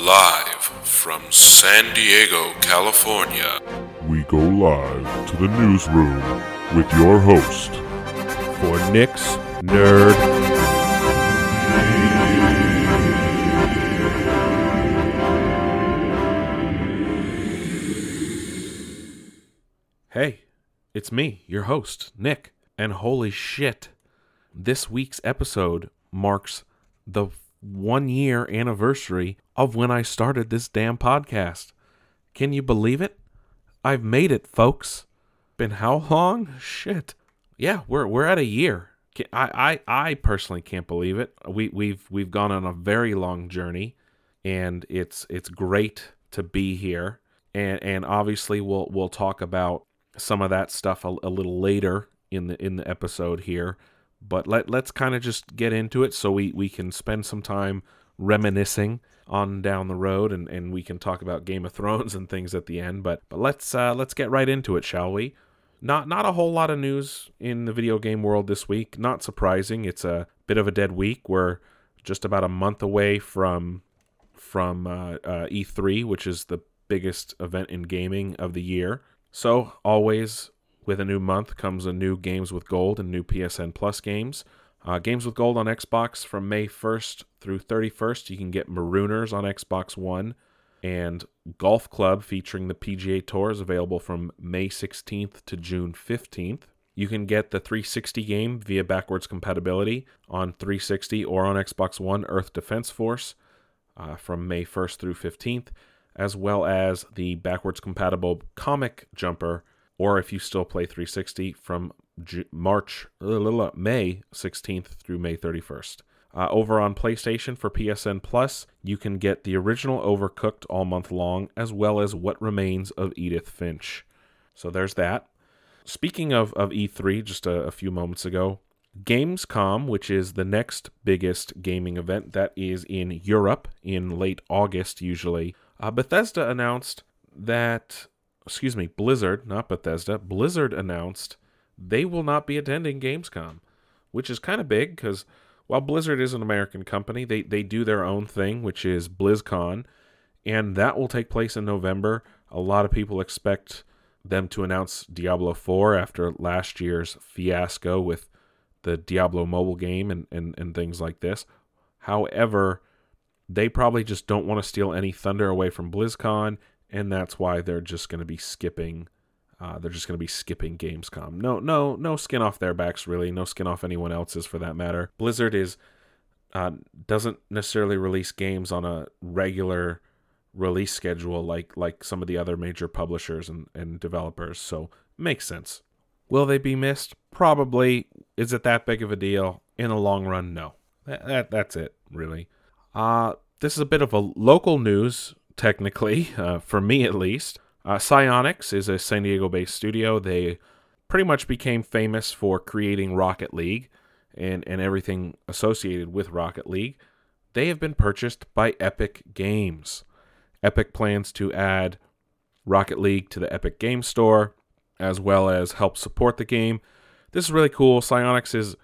Live from San Diego, California. We go live to the newsroom with your host, for Nick's Nerd. Hey, it's me, your host, Nick. And holy shit, this week's episode marks the one year anniversary of when I started this damn podcast. Can you believe it? I've made it, folks. Been how long? Shit. Yeah, we're we're at a year. I, I I personally can't believe it. We we've we've gone on a very long journey, and it's it's great to be here. And and obviously we'll we'll talk about some of that stuff a, a little later in the in the episode here. But let let's kind of just get into it so we we can spend some time reminiscing on down the road and, and we can talk about Game of Thrones and things at the end. But but let's uh, let's get right into it, shall we? Not not a whole lot of news in the video game world this week. Not surprising. It's a bit of a dead week. We're just about a month away from from uh, uh, E3, which is the biggest event in gaming of the year. So always with a new month comes a new Games with Gold and new PSN Plus games. Uh, games with Gold on Xbox from May 1st through 31st. You can get Marooners on Xbox One and Golf Club featuring the PGA Tour is available from May 16th to June 15th. You can get the 360 game via backwards compatibility on 360 or on Xbox One Earth Defense Force uh, from May 1st through 15th, as well as the backwards compatible Comic Jumper, or if you still play 360 from March, uh, May 16th through May 31st. Uh, over on PlayStation for PSN Plus, you can get the original Overcooked all month long, as well as What Remains of Edith Finch. So there's that. Speaking of, of E3, just a, a few moments ago, Gamescom, which is the next biggest gaming event that is in Europe in late August, usually, uh, Bethesda announced that, excuse me, Blizzard, not Bethesda, Blizzard announced they will not be attending Gamescom, which is kind of big because while Blizzard is an American company, they, they do their own thing, which is BlizzCon, and that will take place in November. A lot of people expect them to announce Diablo 4 after last year's fiasco with the Diablo mobile game and, and, and things like this. However, they probably just don't want to steal any thunder away from BlizzCon, and that's why they're just going to be skipping uh, they're just going to be skipping Gamescom. No, no, no skin off their backs, really. No skin off anyone else's, for that matter. Blizzard is uh, doesn't necessarily release games on a regular release schedule like like some of the other major publishers and, and developers. So makes sense. Will they be missed? Probably. Is it that big of a deal? In the long run, no. That, that that's it, really. Uh, this is a bit of a local news, technically, uh, for me at least. Uh, is a San Diego based studio. They pretty much became famous for creating Rocket League and, and everything associated with Rocket League. They have been purchased by Epic Games. Epic plans to add Rocket League to the Epic Game Store as well as help support the game. This is really cool. Psyonix is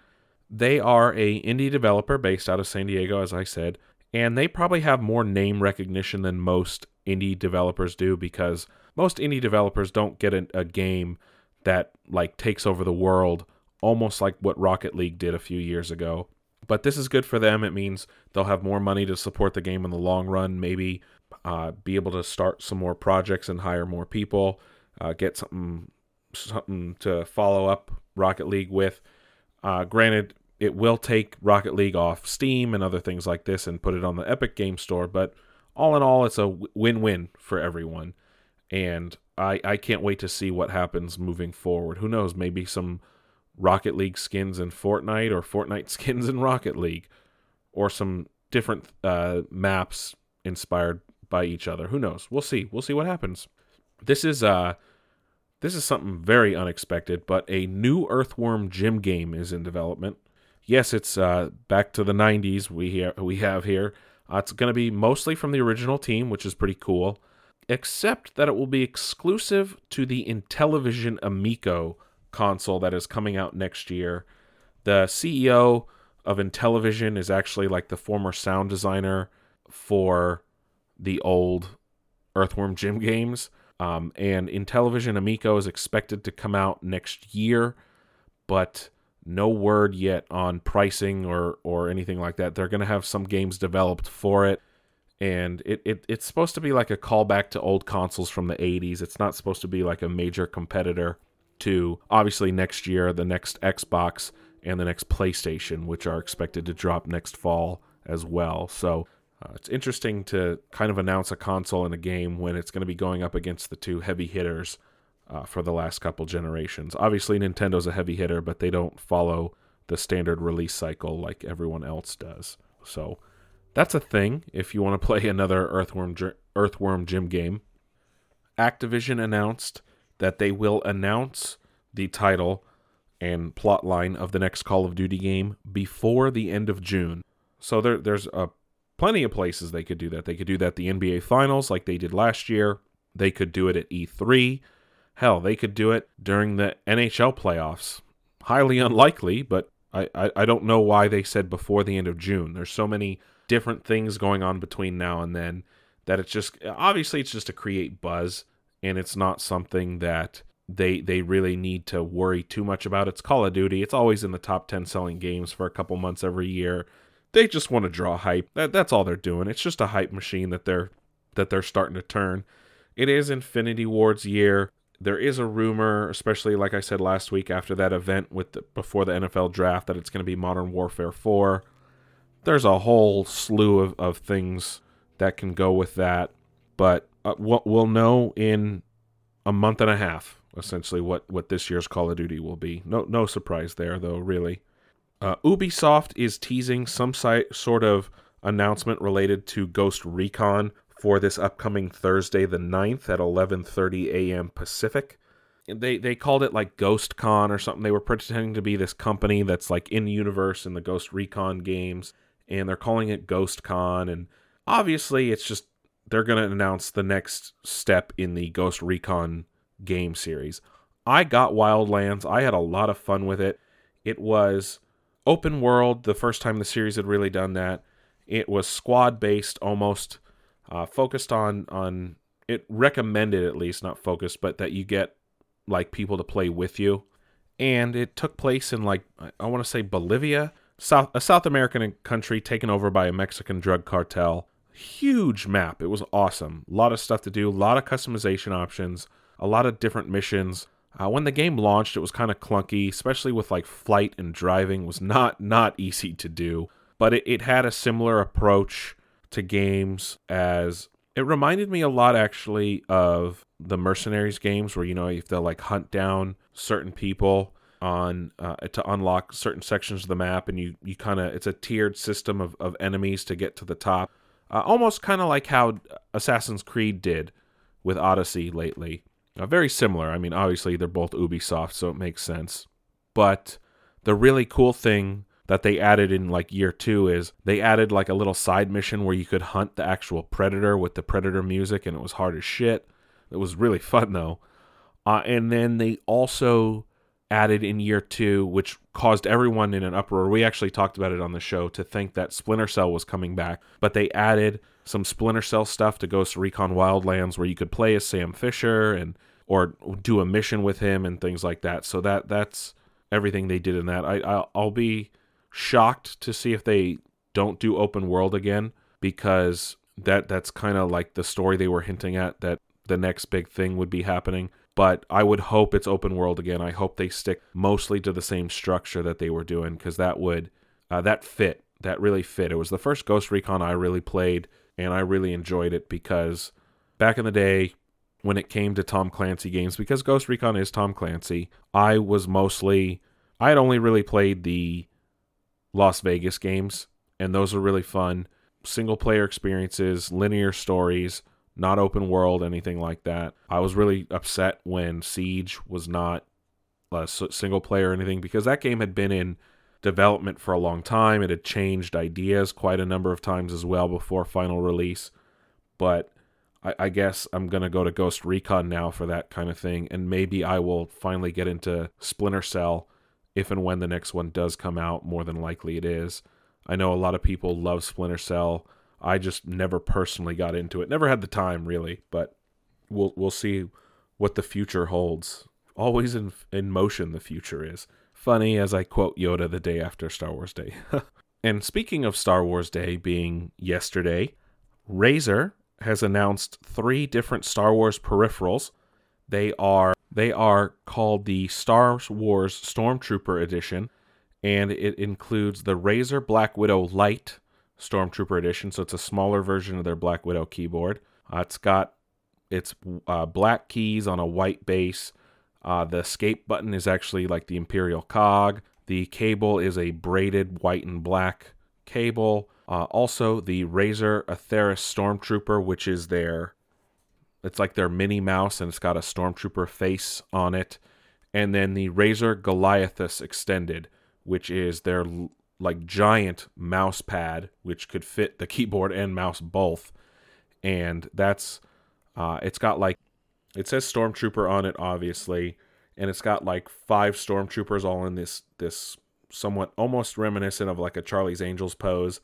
they are a indie developer based out of San Diego as I said, and they probably have more name recognition than most indie developers do because most indie developers don't get a, a game that like takes over the world almost like what Rocket League did a few years ago. But this is good for them. It means they'll have more money to support the game in the long run. Maybe uh, be able to start some more projects and hire more people. Uh, get something something to follow up Rocket League with. Uh, granted, it will take Rocket League off Steam and other things like this and put it on the Epic Game Store. But all in all, it's a win-win for everyone and I I can't wait to see what happens moving forward. Who knows? Maybe some Rocket League skins in Fortnite or Fortnite skins in Rocket League, or some different uh, maps inspired by each other. Who knows? We'll see. We'll see what happens. This is uh this is something very unexpected, but a new Earthworm Jim game is in development. Yes, it's uh, back to the 90s we ha- we have here. Uh, it's going to be mostly from the original team, which is pretty cool except that it will be exclusive to the Intellivision Amico console that is coming out next year. The CEO of Intellivision is actually like the former sound designer for the old Earthworm Jim games. Um, and Intellivision Amico is expected to come out next year, but no word yet on pricing or or anything like that. They're going to have some games developed for it, and it, it it's supposed to be like a callback to old consoles from the 80s. It's not supposed to be like a major competitor to obviously next year the next Xbox and the next PlayStation, which are expected to drop next fall as well. So uh, it's interesting to kind of announce a console in a game when it's going to be going up against the two heavy hitters uh, for the last couple generations. Obviously, Nintendo's a heavy hitter, but they don't follow the standard release cycle like everyone else does. So that's a thing if you want to play another Earthworm Earthworm Jim game. Activision announced that they will announce the title and plotline of the next Call of Duty game before the end of June. So there, there's a plenty of places they could do that. They could do that the NBA Finals like they did last year. They could do it at E3. Hell, they could do it during the NHL playoffs. Highly unlikely, but I, I, I don't know why they said before the end of June. There's so many different things going on between now and then that it's just obviously it's just to create buzz and it's not something that they they really need to worry too much about. It's Call of Duty. It's always in the top 10 selling games for a couple months every year. They just want to draw hype. That, that's all they're doing. It's just a hype machine that they're that they're starting to turn. It is Infinity Ward's year. There is a rumor, especially like I said last week after that event with the, before the NFL draft, that it's going to be Modern Warfare 4. There's a whole slew of, of things that can go with that, but uh, we'll, we'll know in a month and a half essentially what, what this year's Call of Duty will be. No no surprise there though, really. Uh, Ubisoft is teasing some site, sort of announcement related to Ghost Recon for this upcoming Thursday the 9th at 11:30 a.m. Pacific. They they called it like Ghost Con or something. They were pretending to be this company that's like in universe in the Ghost Recon games and they're calling it Ghost Con and obviously it's just they're going to announce the next step in the Ghost Recon game series. I got Wildlands. I had a lot of fun with it. It was open world the first time the series had really done that. It was squad based almost, uh, focused on on it recommended at least not focused, but that you get like people to play with you. And it took place in like I want to say Bolivia, South a South American country taken over by a Mexican drug cartel. Huge map. It was awesome. A lot of stuff to do, a lot of customization options, a lot of different missions. Uh, when the game launched, it was kind of clunky, especially with like flight and driving was not not easy to do. But it, it had a similar approach to games as it reminded me a lot actually of the mercenaries games where you know you have to like hunt down certain people on uh, to unlock certain sections of the map and you you kind of it's a tiered system of, of enemies to get to the top uh, almost kind of like how assassin's creed did with odyssey lately uh, very similar. I mean, obviously they're both Ubisoft, so it makes sense. But the really cool thing that they added in like year two is they added like a little side mission where you could hunt the actual predator with the predator music, and it was hard as shit. It was really fun though. Uh, and then they also added in year two, which caused everyone in an uproar. We actually talked about it on the show to think that Splinter Cell was coming back, but they added some Splinter Cell stuff to Ghost Recon Wildlands where you could play as Sam Fisher and or do a mission with him and things like that. So that that's everything they did in that. I I'll, I'll be shocked to see if they don't do open world again because that that's kind of like the story they were hinting at that the next big thing would be happening. But I would hope it's open world again. I hope they stick mostly to the same structure that they were doing because that would uh, that fit. That really fit. It was the first Ghost Recon I really played and I really enjoyed it because back in the day when it came to Tom Clancy games, because Ghost Recon is Tom Clancy, I was mostly I had only really played the Las Vegas games, and those were really fun. Single player experiences, linear stories, not open world, anything like that. I was really upset when Siege was not a single player or anything because that game had been in development for a long time. It had changed ideas quite a number of times as well before final release. But I, I guess I'm going to go to Ghost Recon now for that kind of thing. And maybe I will finally get into Splinter Cell if and when the next one does come out. More than likely it is. I know a lot of people love Splinter Cell. I just never personally got into it. Never had the time really, but we'll we'll see what the future holds. Always in in motion the future is. Funny as I quote Yoda the day after Star Wars Day. and speaking of Star Wars Day being yesterday, Razer has announced three different Star Wars peripherals. They are they are called the Star Wars Stormtrooper Edition, and it includes the Razer Black Widow Lite Stormtrooper Edition. So it's a smaller version of their Black Widow keyboard. Uh, it's got its uh, black keys on a white base. Uh, the escape button is actually like the Imperial cog. The cable is a braided white and black cable. Uh, also, the Razer Atheris Stormtrooper, which is their, it's like their Minnie Mouse, and it's got a Stormtrooper face on it. And then the Razer Goliathus Extended, which is their like giant mouse pad, which could fit the keyboard and mouse both. And that's, uh, it's got like, it says Stormtrooper on it, obviously, and it's got like five Stormtroopers all in this this somewhat almost reminiscent of like a Charlie's Angels pose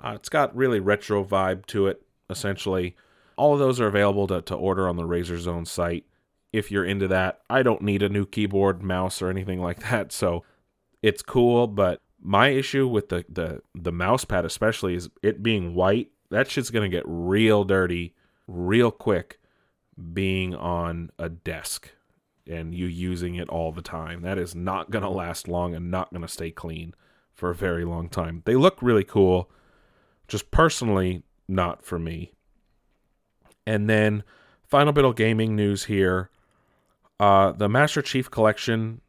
uh, it's got really retro vibe to it, essentially. All of those are available to, to order on the Razer Zone site. If you're into that, I don't need a new keyboard, mouse, or anything like that, so it's cool. But my issue with the the the mouse pad, especially, is it being white. That shit's gonna get real dirty, real quick, being on a desk and you using it all the time. That is not gonna last long and not gonna stay clean for a very long time. They look really cool just personally, not for me. And then, final bit of gaming news here. Uh, the Master Chief Collection,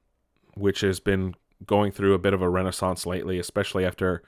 which has been going through a bit of a renaissance lately, especially after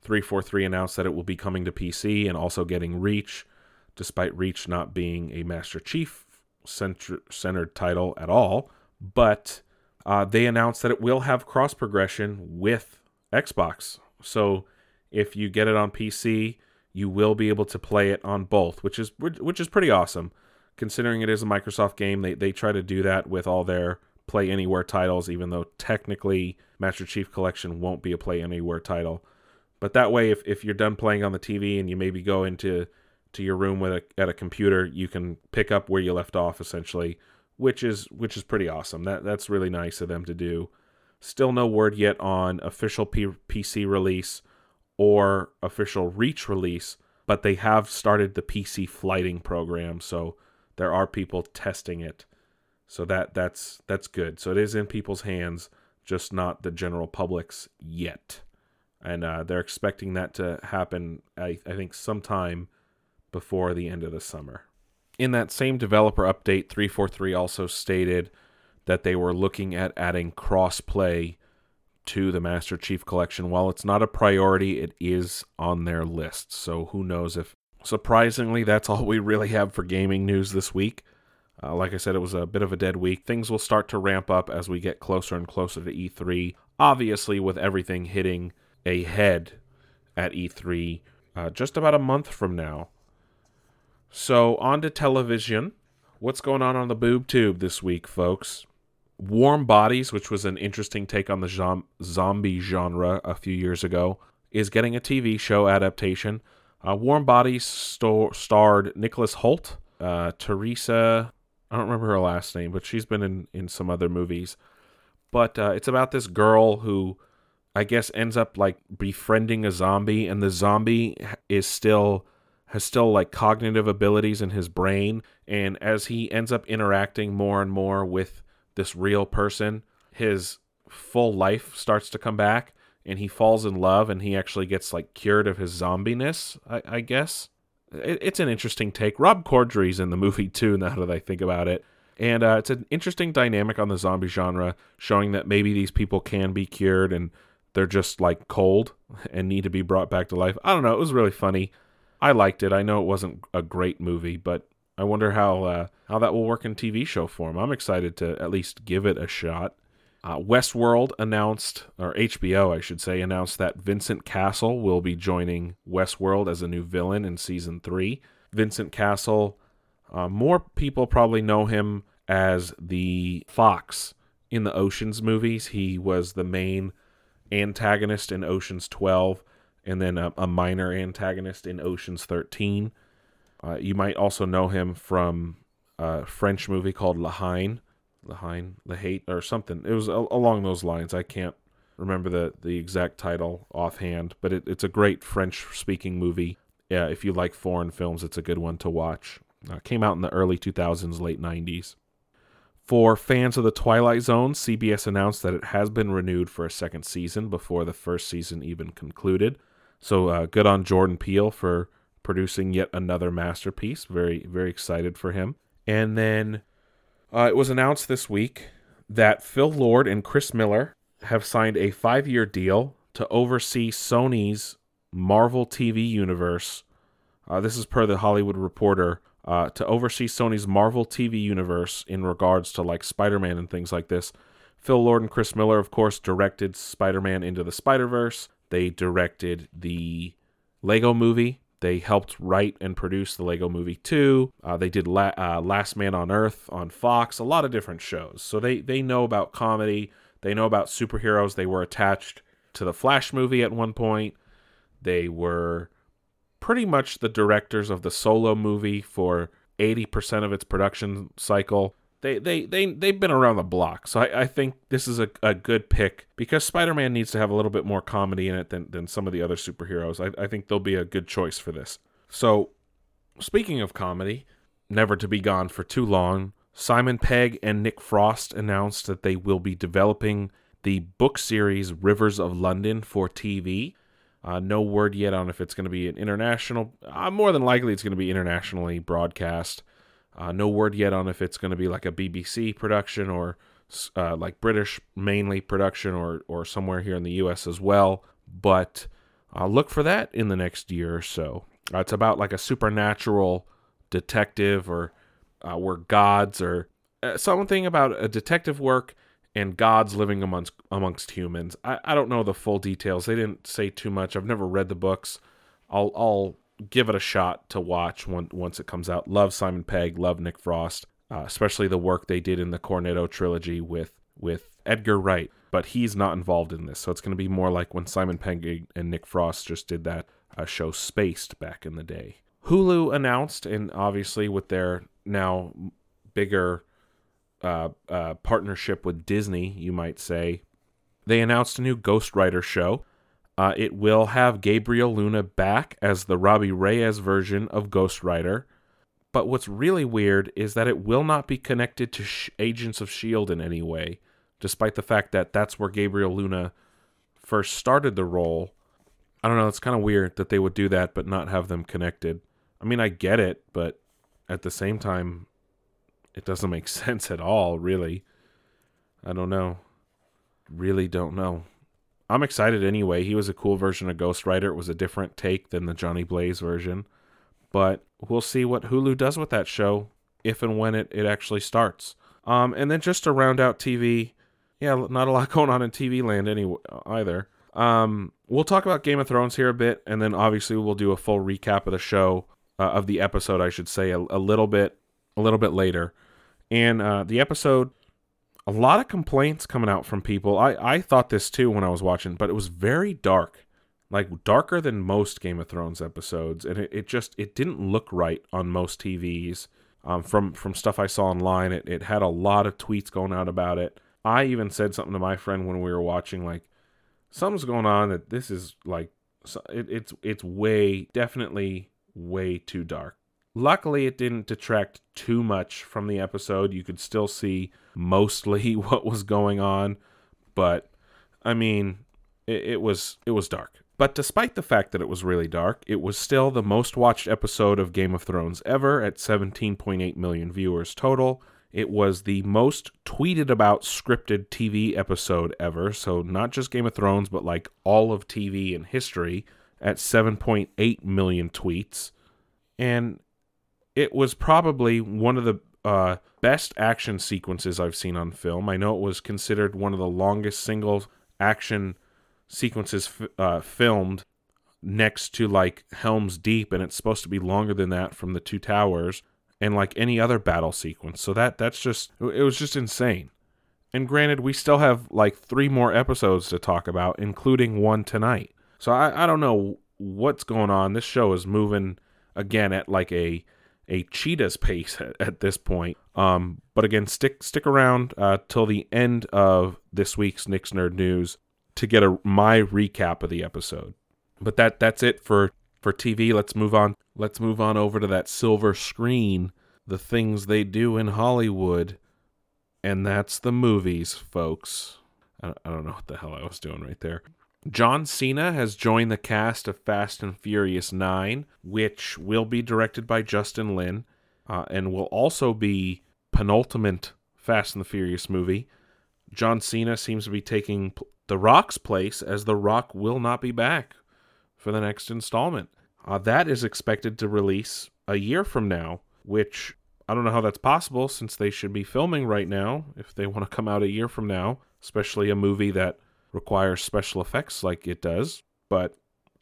343 announced that it will be coming to PC and also getting Reach, despite Reach not being a Master Chief centered title at all. But uh, they announced that it will have cross progression with Xbox. So if you get it on PC, you will be able to play it on both, which is which is pretty awesome. Considering it is a Microsoft game, they they try to do that with all their play anywhere titles, even though technically Master Chief Collection won't be a play anywhere title. But that way, if, if you're done playing on the TV and you maybe go into to your room with a, at a computer, you can pick up where you left off essentially, which is which is pretty awesome. That that's really nice of them to do. Still no word yet on official P- PC release or official Reach release, but they have started the PC flighting program, so there are people testing it. So that that's that's good. So it is in people's hands, just not the general public's yet. And uh, they're expecting that to happen, I, I think, sometime before the end of the summer. In that same developer update, 343 also stated that they were looking at adding crossplay to the Master Chief Collection. While it's not a priority, it is on their list. So who knows if. Surprisingly, that's all we really have for gaming news this week. Uh, like I said, it was a bit of a dead week. Things will start to ramp up as we get closer and closer to E3. Obviously, with everything hitting a head at E3 uh, just about a month from now. So, on to television. What's going on on the boob tube this week, folks? Warm Bodies, which was an interesting take on the zombie genre a few years ago, is getting a TV show adaptation. Uh, Warm Bodies sto- starred Nicholas Hoult, uh, Teresa. I don't remember her last name, but she's been in, in some other movies. But uh, it's about this girl who, I guess, ends up like befriending a zombie, and the zombie is still has still like cognitive abilities in his brain, and as he ends up interacting more and more with this real person, his full life starts to come back and he falls in love and he actually gets like cured of his zombiness, I, I guess. It, it's an interesting take. Rob Corddry's in the movie too, now that I think about it. And uh, it's an interesting dynamic on the zombie genre, showing that maybe these people can be cured and they're just like cold and need to be brought back to life. I don't know. It was really funny. I liked it. I know it wasn't a great movie, but I wonder how uh, how that will work in TV show form. I'm excited to at least give it a shot. Uh, Westworld announced, or HBO, I should say, announced that Vincent Cassel will be joining Westworld as a new villain in season three. Vincent Cassel, uh, more people probably know him as the Fox in the Oceans movies. He was the main antagonist in Oceans 12 and then a, a minor antagonist in Ocean's 13. Uh, you might also know him from a French movie called La Haine, La Haine, La Hate, or something. It was a- along those lines. I can't remember the, the exact title offhand, but it, it's a great French speaking movie. Yeah, if you like foreign films, it's a good one to watch. Uh, came out in the early 2000s, late 90s. For fans of The Twilight Zone, CBS announced that it has been renewed for a second season before the first season even concluded. So uh, good on Jordan Peele for producing yet another masterpiece. Very, very excited for him. And then uh, it was announced this week that Phil Lord and Chris Miller have signed a five year deal to oversee Sony's Marvel TV universe. Uh, this is per the Hollywood Reporter. Uh, to oversee Sony's Marvel TV universe in regards to like Spider Man and things like this. Phil Lord and Chris Miller, of course, directed Spider Man Into the Spider Verse. They directed the Lego movie. They helped write and produce the Lego movie 2. Uh, they did La- uh, Last Man on Earth on Fox, a lot of different shows. So they, they know about comedy. They know about superheroes. They were attached to the Flash movie at one point. They were pretty much the directors of the solo movie for 80% of its production cycle. They, they, they, they've been around the block. So I, I think this is a, a good pick because Spider Man needs to have a little bit more comedy in it than, than some of the other superheroes. I, I think they'll be a good choice for this. So, speaking of comedy, never to be gone for too long, Simon Pegg and Nick Frost announced that they will be developing the book series Rivers of London for TV. Uh, no word yet on if it's going to be an international. Uh, more than likely, it's going to be internationally broadcast. Uh, no word yet on if it's going to be like a BBC production or uh, like British mainly production or or somewhere here in the U.S. as well. But uh, look for that in the next year or so. Uh, it's about like a supernatural detective or uh, where gods or uh, something about a detective work and gods living amongst amongst humans. I, I don't know the full details. They didn't say too much. I've never read the books. I'll I'll give it a shot to watch when, once it comes out. Love Simon Pegg, love Nick Frost, uh, especially the work they did in the Cornetto trilogy with with Edgar Wright. But he's not involved in this, so it's going to be more like when Simon Pegg and Nick Frost just did that uh, show Spaced back in the day. Hulu announced, and obviously with their now bigger uh, uh, partnership with Disney, you might say, they announced a new Ghost Rider show. Uh, it will have Gabriel Luna back as the Robbie Reyes version of Ghost Rider. But what's really weird is that it will not be connected to Sh- Agents of S.H.I.E.L.D. in any way, despite the fact that that's where Gabriel Luna first started the role. I don't know, it's kind of weird that they would do that but not have them connected. I mean, I get it, but at the same time, it doesn't make sense at all, really. I don't know. Really don't know. I'm excited anyway. He was a cool version of Ghost Rider. It was a different take than the Johnny Blaze version. But we'll see what Hulu does with that show if and when it, it actually starts. Um, and then just to round out TV, yeah, not a lot going on in TV land anyway either. Um, we'll talk about Game of Thrones here a bit, and then obviously we'll do a full recap of the show, uh, of the episode, I should say, a, a little bit, a little bit later. And uh, the episode, a lot of complaints coming out from people. I I thought this too when I was watching, but it was very dark, like darker than most Game of Thrones episodes, and it, it just it didn't look right on most TVs. Um, from from stuff I saw online, it it had a lot of tweets going out about it. I even said something to my friend when we were watching, like something's going on that this is like it, it's it's way definitely way too dark. Luckily, it didn't detract too much from the episode. You could still see mostly what was going on, but I mean, it, it was it was dark. But despite the fact that it was really dark, it was still the most watched episode of Game of Thrones ever at 17.8 million viewers total. It was the most tweeted about scripted TV episode ever, so not just Game of Thrones, but like all of TV in history at 7.8 million tweets. And it was probably one of the uh, best action sequences I've seen on film. I know it was considered one of the longest single action sequences f- uh, filmed next to like Helm's Deep, and it's supposed to be longer than that from the Two Towers and like any other battle sequence. So that that's just it was just insane. And granted, we still have like three more episodes to talk about, including one tonight. So I, I don't know what's going on. This show is moving again at like a a cheetah's pace at, at this point. Um, but again, stick stick around uh, till the end of this week's Nick's Nerd News to get a my recap of the episode. But that that's it for for TV. Let's move on. Let's move on over to that silver screen. The things they do in Hollywood, and that's the movies, folks. I don't know what the hell I was doing right there. John Cena has joined the cast of Fast and Furious 9, which will be directed by Justin Lin uh, and will also be penultimate Fast and the Furious movie. John Cena seems to be taking The Rock's place as The Rock will not be back for the next installment. Uh, that is expected to release a year from now, which I don't know how that's possible since they should be filming right now if they want to come out a year from now, especially a movie that requires special effects like it does. But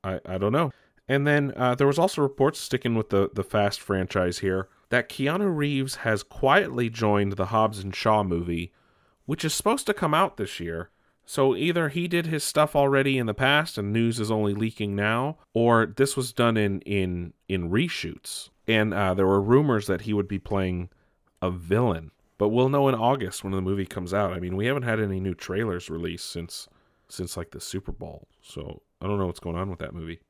I, I don't know. And then uh, there was also reports sticking with the, the Fast franchise here that Keanu Reeves has quietly joined the Hobbs and Shaw movie, which is supposed to come out this year. So either he did his stuff already in the past and news is only leaking now, or this was done in in in reshoots. And uh, there were rumors that he would be playing a villain, but we'll know in August when the movie comes out. I mean, we haven't had any new trailers released since since like the Super Bowl, so I don't know what's going on with that movie.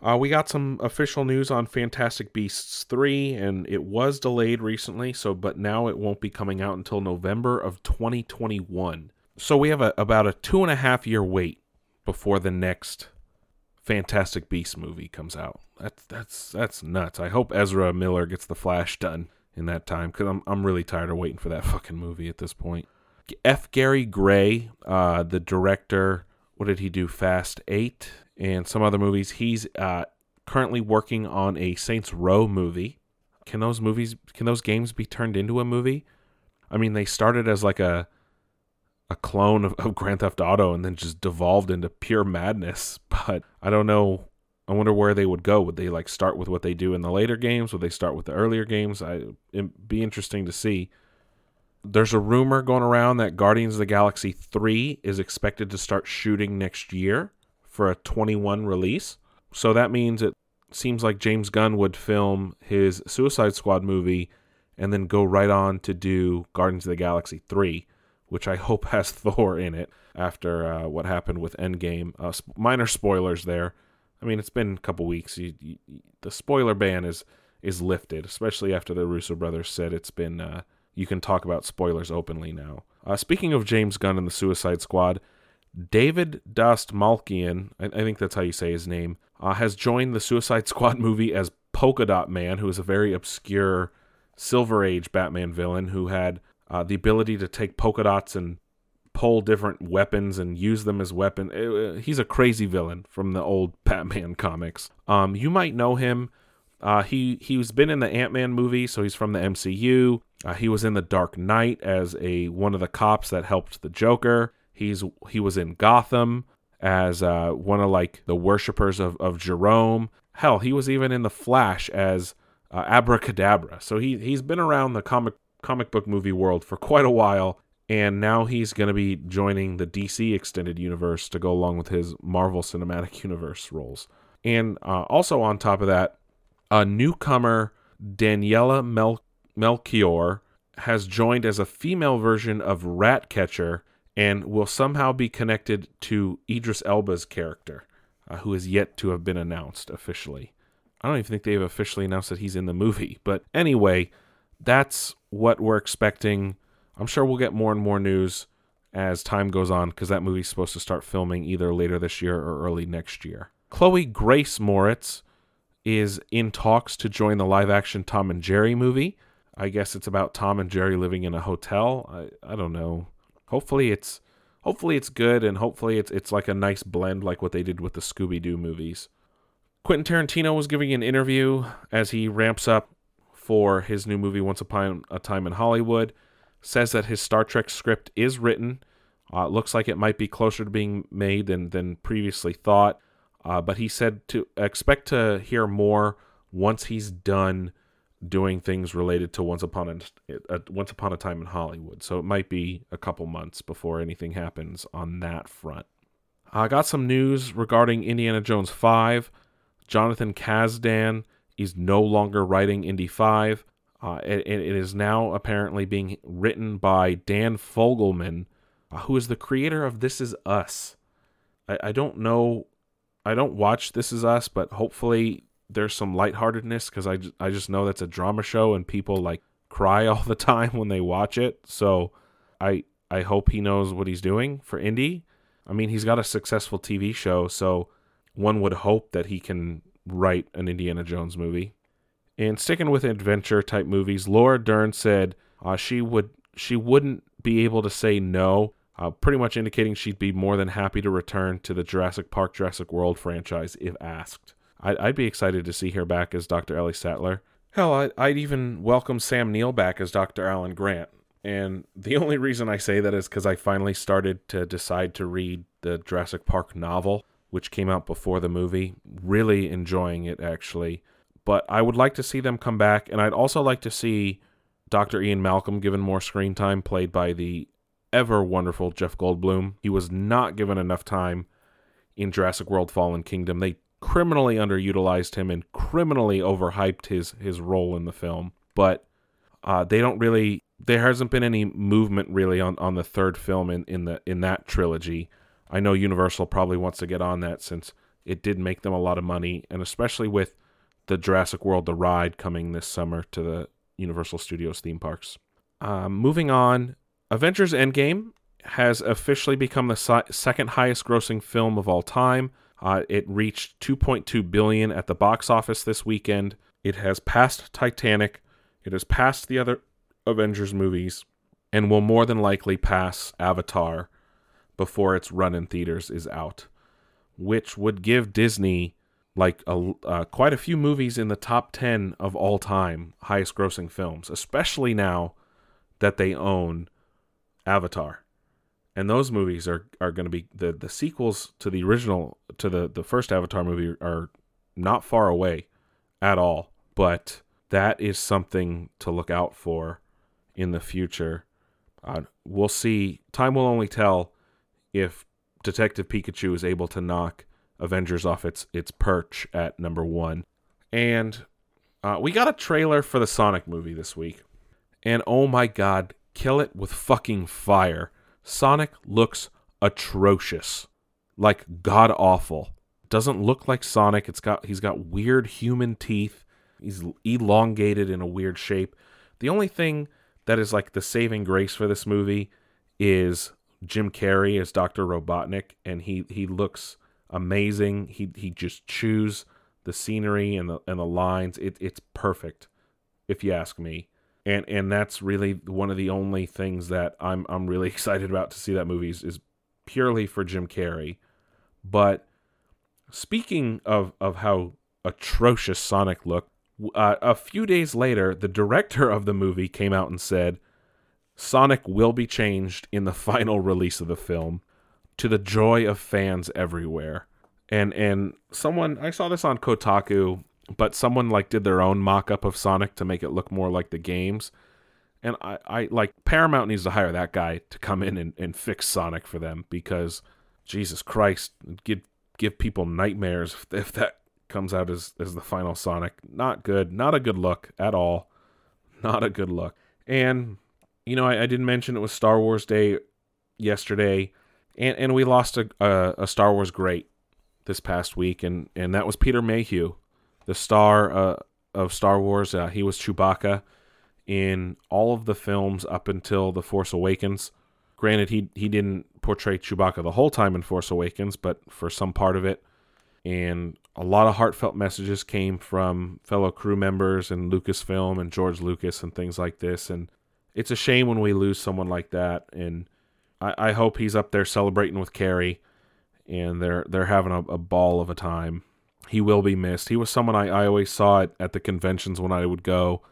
Uh, we got some official news on Fantastic Beasts 3, and it was delayed recently, so but now it won't be coming out until November of 2021 so we have a, about a two and a half year wait before the next Fantastic Beast movie comes out. That's that's that's nuts. I hope Ezra Miller gets the Flash done in that time because I'm I'm really tired of waiting for that fucking movie at this point. F. Gary Gray, uh, the director, what did he do? Fast Eight and some other movies. He's uh, currently working on a Saints Row movie. Can those movies? Can those games be turned into a movie? I mean, they started as like a a clone of, of Grand Theft Auto and then just devolved into pure madness. But I don't know. I wonder where they would go. Would they like start with what they do in the later games? Would they start with the earlier games? I it'd be interesting to see. There's a rumor going around that Guardians of the Galaxy 3 is expected to start shooting next year for a 21 release. So that means it seems like James Gunn would film his Suicide Squad movie and then go right on to do Guardians of the Galaxy 3 which I hope has Thor in it after uh, what happened with Endgame. Uh, sp- minor spoilers there. I mean, it's been a couple weeks. You, you, the spoiler ban is is lifted, especially after the Russo brothers said it's been. Uh, you can talk about spoilers openly now. Uh, speaking of James Gunn and the Suicide Squad, David Dastmalchian, I, I think that's how you say his name, uh, has joined the Suicide Squad movie as Polka Dot Man, who is a very obscure Silver Age Batman villain who had uh, the ability to take polka dots and pull different weapons and use them as weapon. Uh, he's a crazy villain from the old Batman comics. Um, you might know him. Uh, he he's been in the Ant Man movie, so he's from the MCU. Uh, he was in the Dark Knight as a one of the cops that helped the Joker. He's he was in Gotham as uh, one of like the worshippers of of Jerome. Hell, he was even in the Flash as uh, Abracadabra. So he he's been around the comic comic book movie world for quite a while, and now he's going to be joining the DC extended universe to go along with his Marvel Cinematic Universe roles. And uh, also on top of that, a newcomer Daniela Mel- Melchior has joined as a female version of Ratcatcher and will somehow be connected to Idris Elba's character, uh, who is yet to have been announced officially. I don't even think they've officially announced that he's in the movie. But anyway, that's what we're expecting. I'm sure we'll get more and more news as time goes on because that movie's supposed to start filming either later this year or early next year. Chloe Grace Moretz is in talks to join the live action Tom and Jerry movie. I guess it's about Tom and Jerry living in a hotel. I, I don't know. Hopefully it's hopefully it's good and hopefully it's it's like a nice blend like what they did with the Scooby Doo movies. Quentin Tarantino was giving an interview as he ramps up for his new movie Once Upon a Time in Hollywood. Says that his Star Trek script is written. Uh, looks like it might be closer to being made than than previously thought. Uh, but he said to expect to hear more once he's done doing things related to Once Upon a, a Once Upon a Time in Hollywood. So it might be a couple months before anything happens on that front. I got some news regarding Indiana Jones 5. Jonathan Kasdan is no longer writing Indy 5. Uh, it, it is now apparently being written by Dan Fogelman, uh, who is the creator of This Is Us. I, I don't know, I don't watch This Is Us, but hopefully there's some lightheartedness because I, I just know that's a drama show and people like cry all the time when they watch it. So I I hope he knows what he's doing for Indy. I mean, he's got a successful TV show, so one would hope that he can write an Indiana Jones movie. And sticking with adventure type movies, Laura Dern said uh, she would she wouldn't be able to say no, uh, pretty much indicating she'd be more than happy to return to the Jurassic Park Jurassic World franchise if asked. I'd, I'd be excited to see her back as Dr. Ellie Sattler. Hell, I'd, I'd even welcome Sam Neill back as Dr. Alan Grant. And the only reason I say that is because I finally started to decide to read the Jurassic Park novel, which came out before the movie. Really enjoying it, actually. But I would like to see them come back, and I'd also like to see Dr. Ian Malcolm given more screen time, played by the ever wonderful Jeff Goldblum. He was not given enough time in Jurassic World Fallen Kingdom. They criminally underutilized him and criminally overhyped his his role in the film. But uh, they don't really there hasn't been any movement really on, on the third film in, in the in that trilogy. I know Universal probably wants to get on that since it did make them a lot of money, and especially with the Jurassic World the ride coming this summer to the Universal Studios theme parks. Um, moving on, Avengers Endgame has officially become the si- second highest grossing film of all time. Uh, it reached 2.2 billion at the box office this weekend. It has passed Titanic. It has passed the other Avengers movies and will more than likely pass Avatar before its run in theaters is out, which would give Disney like a, uh, quite a few movies in the top 10 of all time highest grossing films, especially now that they own Avatar. And those movies are, are going to be the, the sequels to the original, to the, the first Avatar movie are not far away at all. But that is something to look out for in the future. Uh, we'll see. Time will only tell if Detective Pikachu is able to knock Avengers off its its perch at number one. And uh, we got a trailer for the Sonic movie this week, and oh my god, kill it with fucking fire! Sonic looks atrocious, like god awful. Doesn't look like Sonic. It's got he's got weird human teeth. He's elongated in a weird shape. The only thing that is like the saving grace for this movie is Jim Carrey as Dr. Robotnik, and he he looks amazing. He he just chews the scenery and the and the lines. It it's perfect, if you ask me. And and that's really one of the only things that I'm I'm really excited about to see that movie is, is purely for Jim Carrey. But speaking of of how atrocious Sonic looked, uh, a few days later, the director of the movie came out and said Sonic will be changed in the final release of the film to the joy of fans everywhere. And and someone I saw this on Kotaku, but someone like did their own mock-up of Sonic to make it look more like the games. And I, I like Paramount needs to hire that guy to come in and, and fix Sonic for them because Jesus Christ, give give people nightmares if, if that comes out as, as the final Sonic. Not good. Not a good look at all. Not a good look. And, you know, I, I didn't mention it was Star Wars Day yesterday, and, and we lost a, a, a Star Wars great this past week, and, and that was Peter Mayhew, the star uh, of Star Wars. Uh, he was Chewbacca in all of the films up until The Force Awakens. Granted, he, he didn't portray Chewbacca the whole time in Force Awakens, but for some part of it, and a lot of heartfelt messages came from fellow crew members and Lucasfilm and George Lucas and things like this. And it's a shame when we lose someone like that. And I, I hope he's up there celebrating with Carrie, and they're they're having a, a, ball of a time. He will be missed. He was someone I, I always saw it at the conventions when I would go.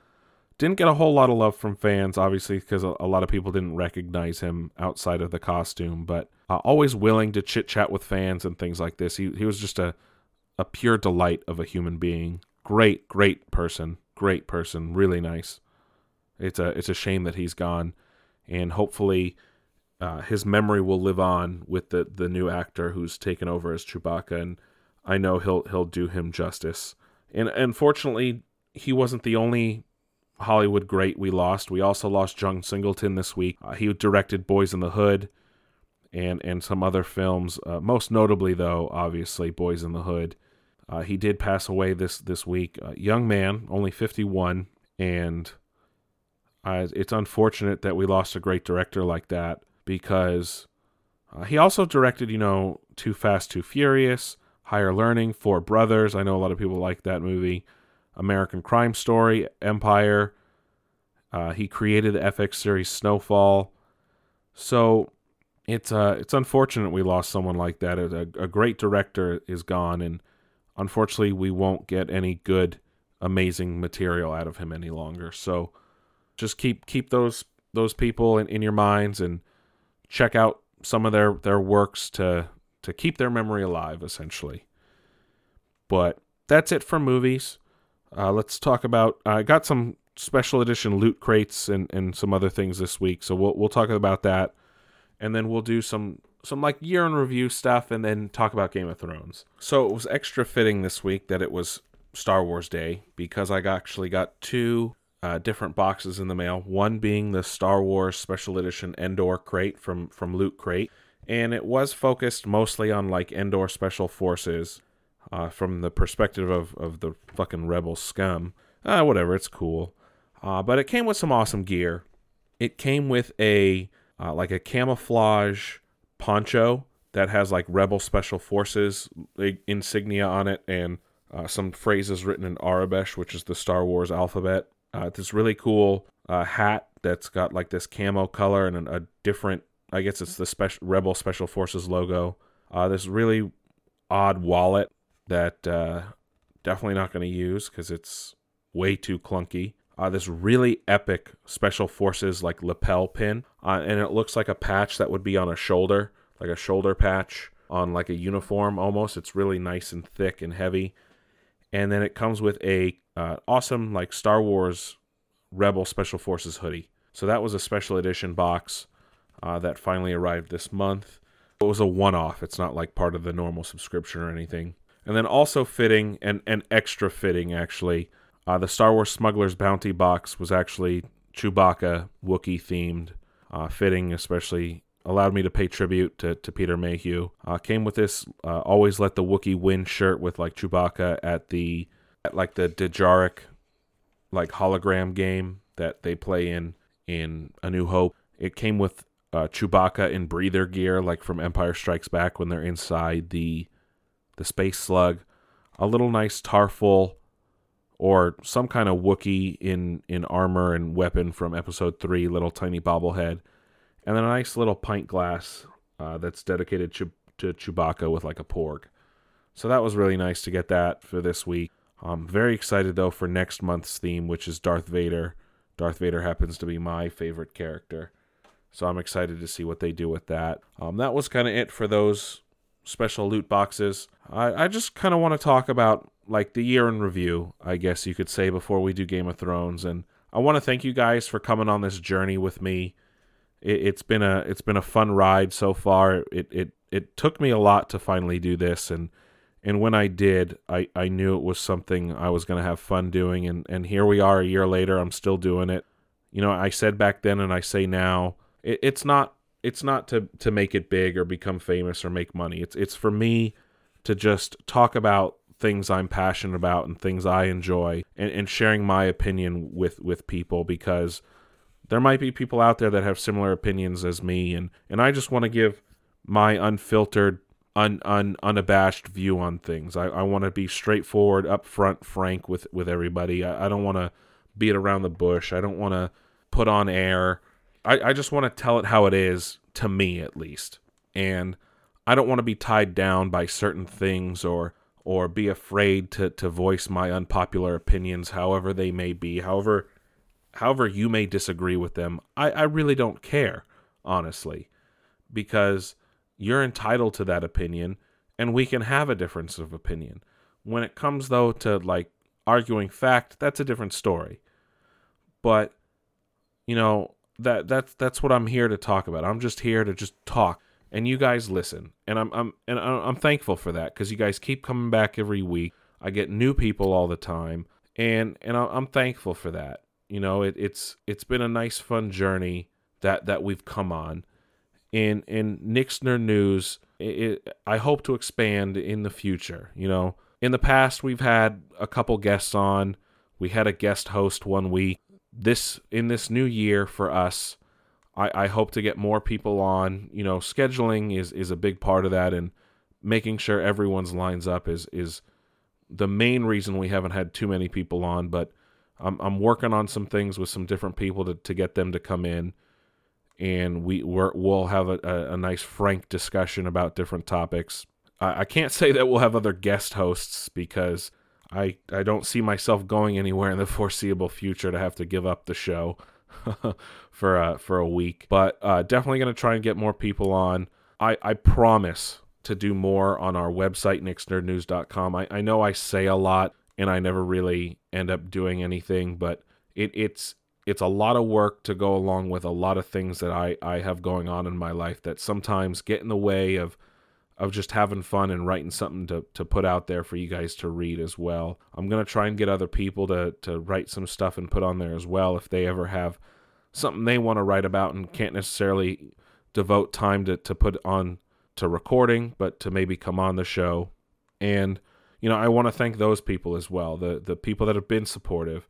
Didn't get a whole lot of love from fans, obviously, because a, a lot of people didn't recognize him outside of the costume. But uh, always willing to chit chat with fans and things like this. He he was just a a pure delight of a human being. Great, great person. Great person. Really nice. It's a it's a shame that he's gone, and hopefully, uh, his memory will live on with the the new actor who's taken over as Chewbacca, and I know he'll he'll do him justice. And unfortunately, he wasn't the only Hollywood great we lost. We also lost John Singleton this week. Uh, he directed Boys in the Hood and and some other films. Uh, most notably, though, obviously, Boys in the Hood. Uh, he did pass away this this week. young man, only 51, and uh, it's unfortunate that we lost a great director like that because uh, he also directed, you know, Too Fast, Too Furious, Higher Learning, Four Brothers. I know a lot of people like that movie. American Crime Story, Empire. Uh, he created the FX series Snowfall. So it's uh it's unfortunate we lost someone like that. A, a great director is gone, and unfortunately we won't get any good, amazing material out of him any longer. So just keep keep those those people in, in your minds and check out some of their their works to to keep their memory alive, essentially. But that's it for movies. Uh, let's talk about. I got some special edition loot crates and, and some other things this week, so we'll we'll talk about that, and then we'll do some some like year in review stuff, and then talk about Game of Thrones. So it was extra fitting this week that it was Star Wars Day because I actually got two uh, different boxes in the mail. One being the Star Wars Special Edition Endor crate from from Loot Crate, and it was focused mostly on like Endor Special Forces uh, from the perspective of, of the fucking rebel scum. Uh, whatever, it's cool. Uh, but it came with some awesome gear. It came with a uh, like a camouflage poncho that has like rebel special forces insignia on it and uh, some phrases written in Aurebesh, which is the Star Wars alphabet. Uh, this really cool uh, hat that's got like this camo color and a, a different, I guess it's the special Rebel Special Forces logo. Uh, this really odd wallet that uh, definitely not going to use because it's way too clunky. Uh, this really epic Special Forces like lapel pin, uh, and it looks like a patch that would be on a shoulder, like a shoulder patch on like a uniform almost. It's really nice and thick and heavy. And then it comes with a uh, awesome like Star Wars Rebel Special Forces hoodie. So that was a special edition box uh, that finally arrived this month. It was a one-off. It's not like part of the normal subscription or anything. And then also fitting and, and extra fitting actually, uh, the Star Wars Smuggler's Bounty box was actually Chewbacca Wookiee themed, uh, fitting especially allowed me to pay tribute to, to Peter Mayhew. Uh, came with this uh, always let the Wookiee win shirt with like Chewbacca at the at like the Dejarik like hologram game that they play in in A New Hope. It came with uh, Chewbacca in breather gear like from Empire Strikes Back when they're inside the the space slug. A little nice Tarfful or some kind of Wookiee in in armor and weapon from Episode Three, little tiny bobblehead and then a nice little pint glass uh, that's dedicated to, to Chewbacca with like a porg. So that was really nice to get that for this week. I'm very excited though for next month's theme, which is Darth Vader. Darth Vader happens to be my favorite character. So I'm excited to see what they do with that. Um, that was kind of it for those special loot boxes. I, I just kind of want to talk about like the year in review, I guess you could say, before we do Game of Thrones. And I want to thank you guys for coming on this journey with me it, has been a it's been a fun ride so far. It it it took me a lot to finally do this, and and when I did, I I knew it was something I was to have fun doing, and and here we are a year later. I'm still doing it. You know, I said back then, and I say now, it, it's not it's not to to make it big or become famous or make money. It's it's for me to just talk about things I'm passionate about and things I enjoy and, and sharing my opinion with with people because there might be people out there that have similar opinions as me and and I just want to give my unfiltered un, un unabashed view on things. I, I want to be straightforward, upfront, frank with with everybody. I, I don't want to beat around the bush. I don't want to put on air. I, I just want to tell it how it is to me at least. And I don't want to be tied down by certain things or or be afraid to, to voice my unpopular opinions, however they may be, however however you may disagree with them, I, I really don't care, honestly, because you're entitled to that opinion and we can have a difference of opinion. When it comes, though, to like arguing fact, that's a different story. But, you know, that that's that's what I'm here to talk about. I'm just here to just talk and you guys listen. And I'm I'm and I'm thankful for that cuz you guys keep coming back every week. I get new people all the time and and I'm thankful for that. You know, it, it's it's been a nice fun journey that that we've come on. In in Nick's Nerd News, it, I hope to expand in the future, you know. In the past we've had a couple guests on. We had a guest host one week this in this new year for us, I, I hope to get more people on. You know, scheduling is is a big part of that, and making sure everyone's lines up is is the main reason we haven't had too many people on. But I'm I'm working on some things with some different people to to get them to come in, and we we will have a, a, a, nice frank discussion about different topics. I, I can't say that we'll have other guest hosts because I I don't see myself going anywhere in the foreseeable future to have to give up the show for a for a week. But uh, definitely going to try and get more people on. I I promise to do more on our website nixnerdnews.com. I I know I say a lot and I never really end up doing anything, but it it's it's a lot of work to go along with a lot of things that I I have going on in my life that sometimes get in the way of of just having fun and writing something to, to put out there for you guys to read as well. I'm going to try and get other people to, to write some stuff and put on there as well if they ever have something they want to write about and can't necessarily devote time to, to put on to recording, but to maybe come on the show. And, you know, I want to thank those people as well, the, the people that have been supportive.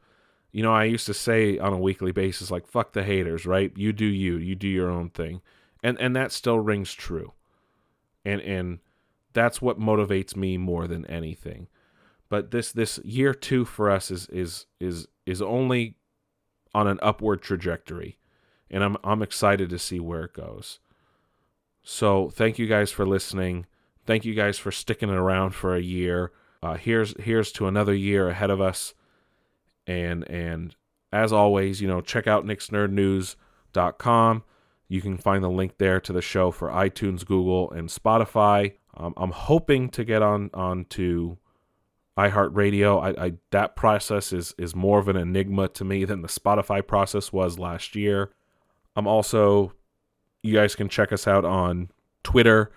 You know, I used to say on a weekly basis, like, fuck the haters, right? You do you, you do your own thing. And, and that still rings true and and that's what motivates me more than anything. But this this year two for us is is is is only on an upward trajectory, and I'm I'm excited to see where it goes. So thank you guys for listening. Thank you guys for sticking around for a year. Uh, here's here's to another year ahead of us, and and as always, you know, check out nixnerdnews.com. You can find the link there to the show for iTunes, Google, and Spotify. Um, I'm hoping to get on on to iHeartRadio. I, I that process is is more of an enigma to me than the Spotify process was last year. I'm also you guys can check us out on Twitter,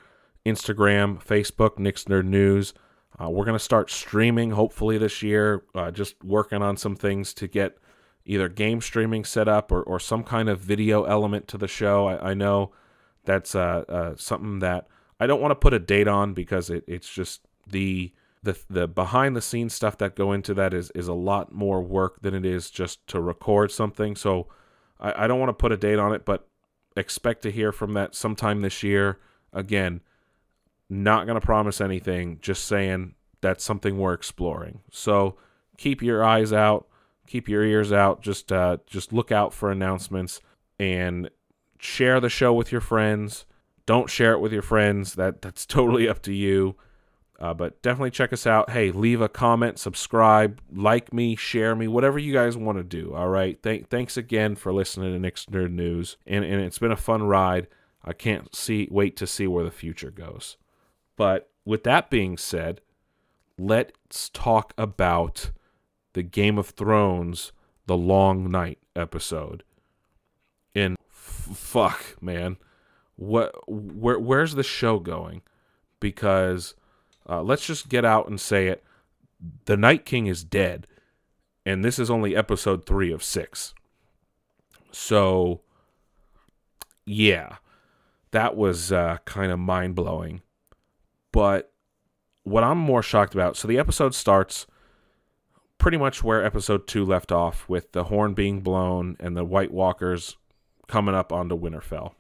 Instagram, Facebook, Nick's Nerd News. Uh, we're gonna start streaming hopefully this year. Uh, just working on some things to get either game streaming set up or, or some kind of video element to the show. I, I know that's uh, uh, something that I don't want to put a date on because it, it's just the the the behind the scenes stuff that go into that is is a lot more work than it is just to record something. So I, I don't want to put a date on it, but expect to hear from that sometime this year. Again, not gonna promise anything, just saying that's something we're exploring. So keep your eyes out keep your ears out. Just uh, just look out for announcements and share the show with your friends. Don't share it with your friends. That that's totally up to you. Uh, but definitely check us out. Hey, leave a comment, subscribe, like me, share me, whatever you guys want to do. All right. Th- thanks again for listening to Nick's Nerd News, and and it's been a fun ride. I can't see wait to see where the future goes. But with that being said, let's talk about the Game of Thrones The Long Night episode. And f- fuck, man. What where where's the show going? Because uh, let's just get out and say it. The Night King is dead. And this is only episode 3 of 6. So yeah. That was uh, kind of mind blowing. But what I'm more shocked about so the episode starts pretty much where episode two left off, with the horn being blown and the White Walkers coming up onto Winterfell.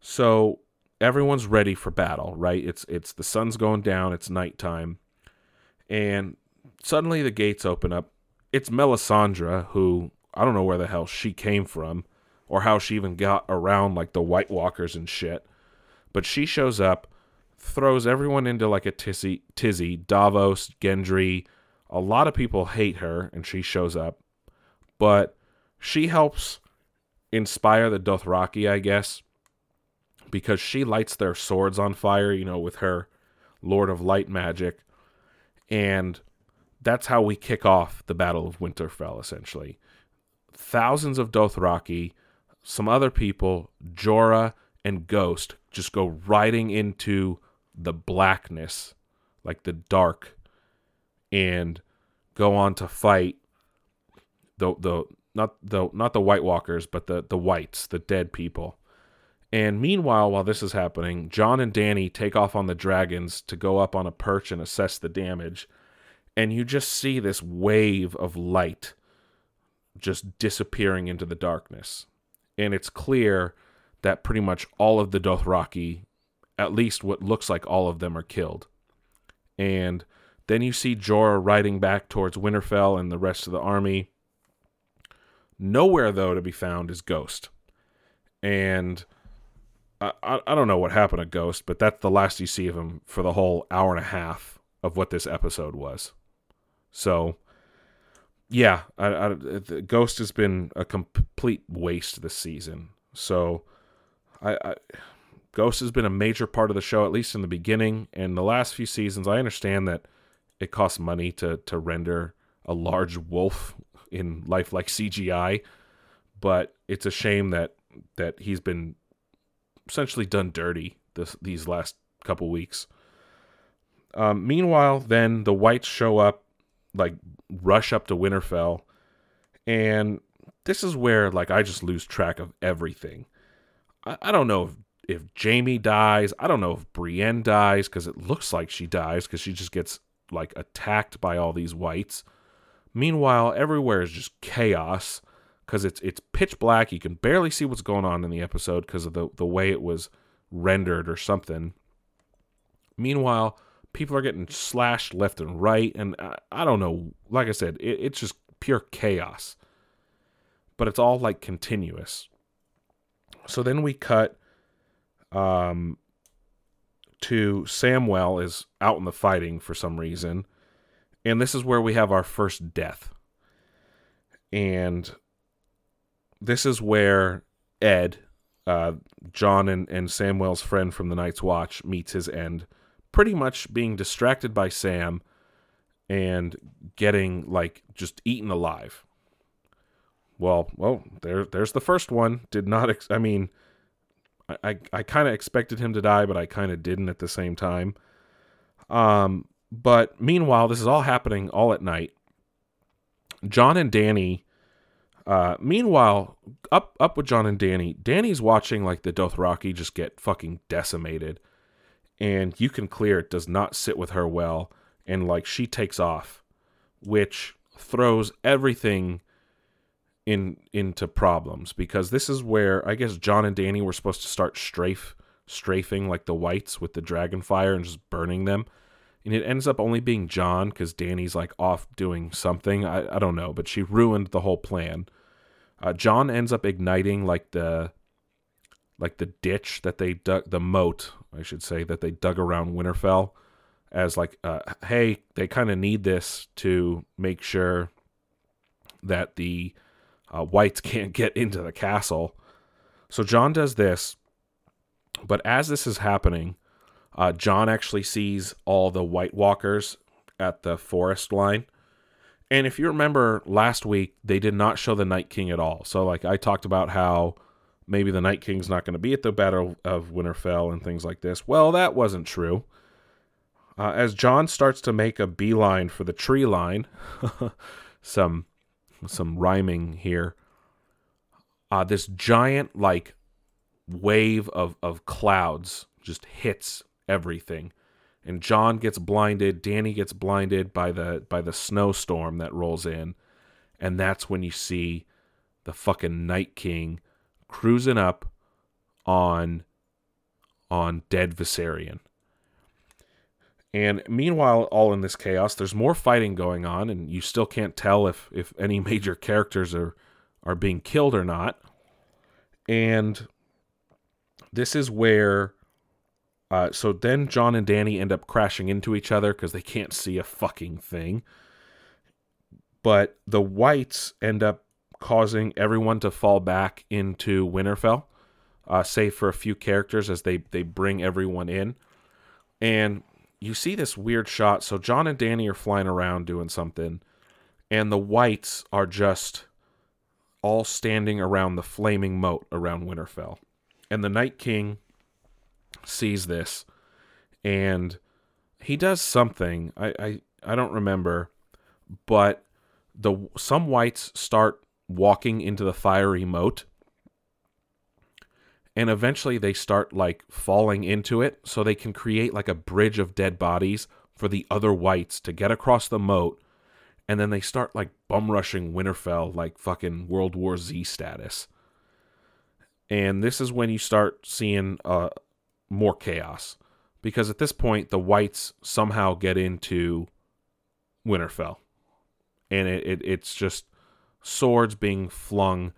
So everyone's ready for battle, right? It's it's the sun's going down, it's nighttime, and suddenly the gates open up. It's Melisandre, who I don't know where the hell she came from, or how she even got around like the White Walkers and shit. But she shows up, throws everyone into like a tizzy, tizzy Davos, Gendry, a lot of people hate her and she shows up, but she helps inspire the Dothraki, I guess, because she lights their swords on fire, you know, with her Lord of Light magic. And that's how we kick off the Battle of Winterfell, essentially. Thousands of Dothraki some other people, Jorah and Ghost, just go riding into the blackness, like the dark, and go on to fight the the not the not the White Walkers, but the the whites, the dead people. And meanwhile, while this is happening, Jon and Dany take off on the dragons to go up on a perch and assess the damage. And you just see this wave of light just disappearing into the darkness. And it's clear that pretty much all of the Dothraki, at least what looks like all of them, are killed. And then you see Jorah riding back towards Winterfell and the rest of the army. Nowhere, though, to be found is Ghost. And I, I don't know what happened to Ghost, but that's the last you see of him for the whole hour and a half of what this episode was. So, yeah, I, I, Ghost has been a complete waste this season. So, I, I, Ghost has been a major part of the show, at least in the beginning and the last few seasons. I understand that it costs money to to render a large wolf in lifelike CGI, but it's a shame that that he's been essentially done dirty this these last couple weeks. Um, meanwhile, then the whites show up, like rush up to Winterfell, and this is where like I just lose track of everything. I, I don't know if if Jaime dies. I don't know if Brienne dies because it looks like she dies because she just gets like attacked by all these whites. Meanwhile, everywhere is just chaos because it's it's pitch black. You can barely see what's going on in the episode because of the the way it was rendered or something. Meanwhile, people are getting slashed left and right, and I, I don't know. Like I said, it, it's just pure chaos. But it's all like continuous. So then we cut um, to Samwell is out in the fighting for some reason. And this is where we have our first death. And this is where Ed, uh, Jon and, and Samwell's friend from the Night's Watch, meets his end. Pretty much being distracted by Sam and getting like just eaten alive. Well, well, there, there's the first one. Did not, ex- I mean, I, I, I kind of expected him to die, but I kind of didn't at the same time. Um, but meanwhile, this is all happening all at night. Jon and Dany. uh, meanwhile, up up with Jon and Dany. Dany's watching like the Dothraki just get fucking decimated, and you can clear it does not sit with her well, and like she takes off, which throws everything in into problems because this is where I guess Jon and Dany were supposed to start strafe strafing like the whites with the dragon fire and just burning them and it ends up only being Jon because Dany's like off doing something. I, I don't know, but she ruined the whole plan. Uh, Jon ends up igniting like the like the ditch that they dug, the moat, I should say, that they dug around Winterfell, as like, uh, hey, they kind of need this to make sure that the uh, whites can't get into the castle. So Jon does this, but as this is happening, uh, Jon actually sees all the White Walkers at the forest line. And if you remember last week, they did not show the Night King at all. So, like, I talked about how maybe the Night King's not going to be at the Battle of Winterfell and things like this. Well, that wasn't true. Uh, as Jon starts to make a beeline for the tree line, some some rhyming here. Uh, this giant like wave of of clouds just hits everything. And Jon gets blinded, Dany gets blinded by the by the snowstorm that rolls in. And that's when you see the fucking Night King cruising up on on dead Viserion. And meanwhile, all in this chaos, there's more fighting going on, and you still can't tell if if any major characters are are being killed or not. And this is where uh, so then Jon and Dany end up crashing into each other because they can't see a fucking thing. But the whites end up causing everyone to fall back into Winterfell, uh, save for a few characters as they, they bring everyone in. And you see this weird shot. So Jon and Dany are flying around doing something, and the whites are just all standing around the flaming moat around Winterfell. And the Night King sees this and he does something. I, I, I don't remember, but the some whites start walking into the fiery moat and eventually they start like falling into it so they can create like a bridge of dead bodies for the other whites to get across the moat and then they start like bum rushing Winterfell like fucking World War Z status. And this is when you start seeing uh more chaos because at this point the whites somehow get into Winterfell. And it, it it's just swords being flung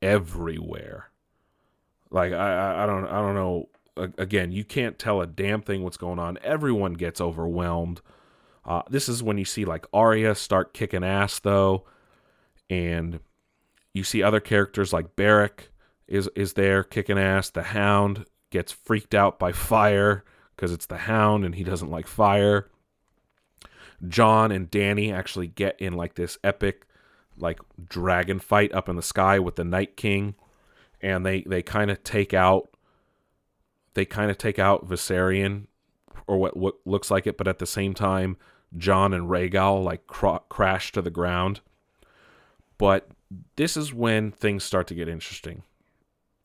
everywhere. Like I I don't I don't know again, you can't tell a damn thing what's going on. Everyone gets overwhelmed. Uh, this is when you see like Arya start kicking ass though, and you see other characters like Beric is is there kicking ass. The Hound gets freaked out by fire because it's the Hound and he doesn't like fire. Jon and Dany actually get in like this epic like dragon fight up in the sky with the Night King, and they they kind of take out they kind of take out Viserion or what what looks like it, but at the same time Jon and Rhaegal like cr- crash to the ground. But this is when things start to get interesting.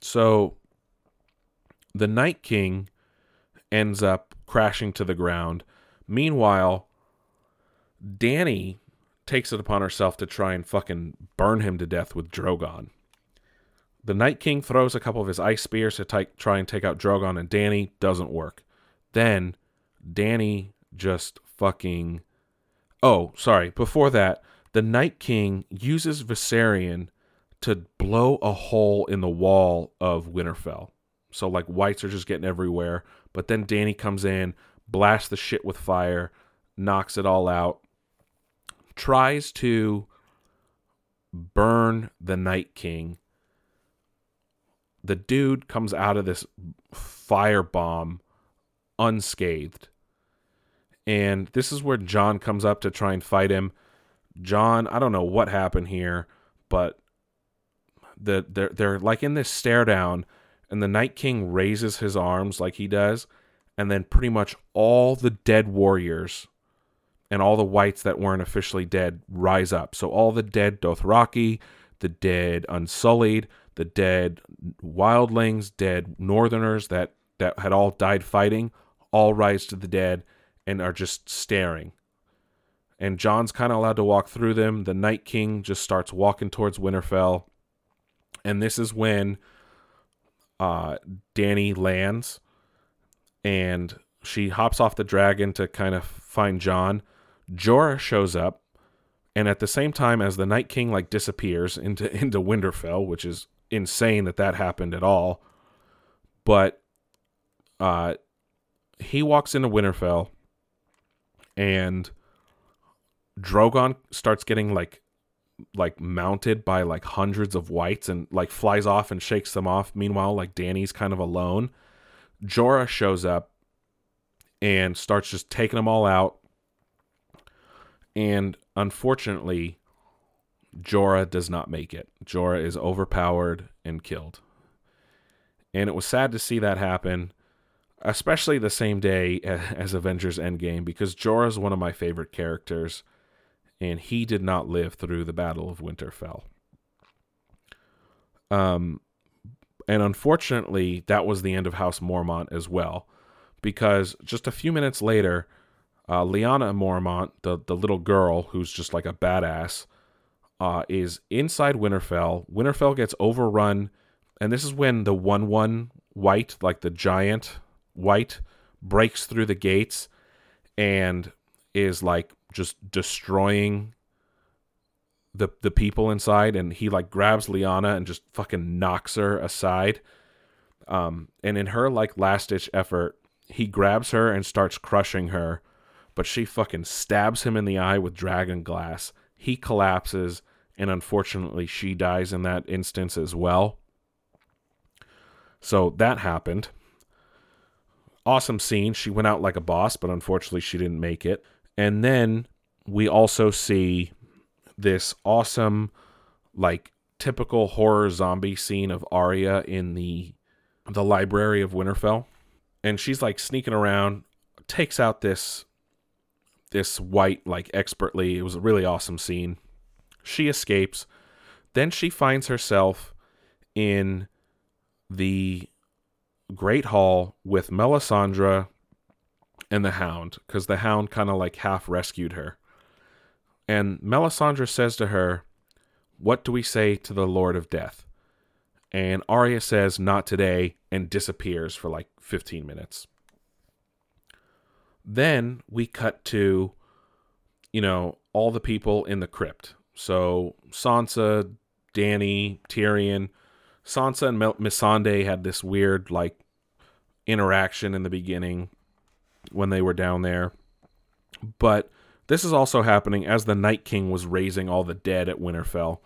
So the Night King ends up crashing to the ground. Meanwhile, Dany takes it upon herself to try and fucking burn him to death with Drogon. The Night King throws a couple of his ice spears to t- try and take out Drogon, and Dany. doesn't work. Then Dany just fucking. Oh, sorry. Before that, the Night King uses Viserion to blow a hole in the wall of Winterfell. So, like, whites are just getting everywhere. But then Dany comes in, blasts the shit with fire, knocks it all out, tries to burn the Night King. The dude comes out of this fire bomb unscathed. And this is where Jon comes up to try and fight him. Jon, I don't know what happened here, but the they're they're like in this stare down, and the Night King raises his arms like he does, and then pretty much all the dead warriors and all the whites that weren't officially dead rise up. So all the dead Dothraki, the dead Unsullied, the dead wildlings, dead northerners that that had all died fighting, all rise to the dead and are just staring. And Jon's kind of allowed to walk through them. The Night King just starts walking towards Winterfell. And this is when uh, Dany lands and she hops off the dragon to kind of find Jon. Jorah shows up, and at the same time as the Night King like disappears into into Winterfell, which is insane that that happened at all. But uh, he walks into Winterfell, and Drogon starts getting like like mounted by like hundreds of whites and like flies off and shakes them off. Meanwhile, like Dany's kind of alone. Jorah shows up and starts just taking them all out. And unfortunately, Jorah does not make it. Jorah is overpowered and killed. And it was sad to see that happen, especially the same day as Avengers Endgame, because Jorah is one of my favorite characters, and he did not live through the Battle of Winterfell. Um, and unfortunately, that was the end of House Mormont as well, because just a few minutes later, uh, Lyanna Mormont, the the little girl who's just like a badass, uh, is inside Winterfell. Winterfell gets overrun, and this is when the one one white, like the giant white, breaks through the gates and is like just destroying the the people inside and he like grabs Lyanna and just fucking knocks her aside. Um and in her like last ditch effort, he grabs her and starts crushing her, but she fucking stabs him in the eye with dragon glass. He collapses and unfortunately she dies in that instance as well. So that happened. Awesome scene. She went out like a boss, but unfortunately she didn't make it. And then we also see this awesome like typical horror zombie scene of Arya in the the library of Winterfell, and she's like sneaking around, takes out this this white like expertly. It was a really awesome scene. She escapes. Then she finds herself in the Great Hall with Melisandre and the Hound, because the Hound kind of like half rescued her. And Melisandre says to her, What do we say to the Lord of Death? And Arya says, Not today, and disappears for like 15 minutes. Then we cut to, you know, all the people in the crypt. So Sansa, Dany, Tyrion. Sansa and Mel- Missandei had this weird, like, interaction in the beginning when they were down there. But this is also happening as the Night King was raising all the dead at Winterfell.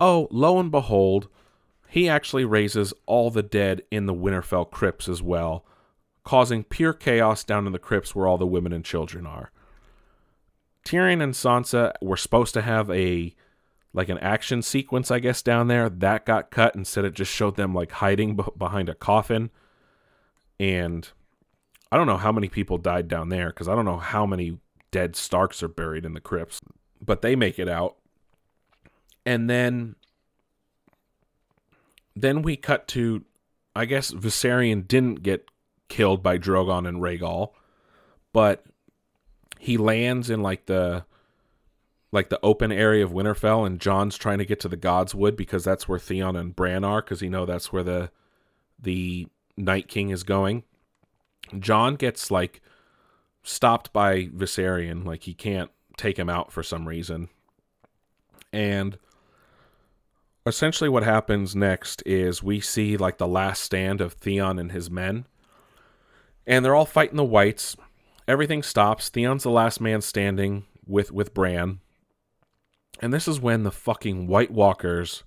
Oh, lo and behold, he actually raises all the dead in the Winterfell crypts as well, causing pure chaos down in the crypts where all the women and children are. Tyrion and Sansa were supposed to have a like an action sequence, I guess, down there. That got cut. Instead, it just showed them like hiding b- behind a coffin. And I don't know how many people died down there because I don't know how many dead Starks are buried in the crypts, but they make it out. And then then we cut to I guess Viserion didn't get killed by Drogon and Rhaegal, but he lands in like the like the open area of Winterfell and Jon's trying to get to the Godswood because that's where Theon and Bran are because he know that's where the the Night King is going. Jon gets like stopped by Viserion, like he can't take him out for some reason. And essentially what happens next is we see like the last stand of Theon and his men. And they're all fighting the whites. Everything stops. Theon's the last man standing with with Bran. And this is when the fucking White Walkers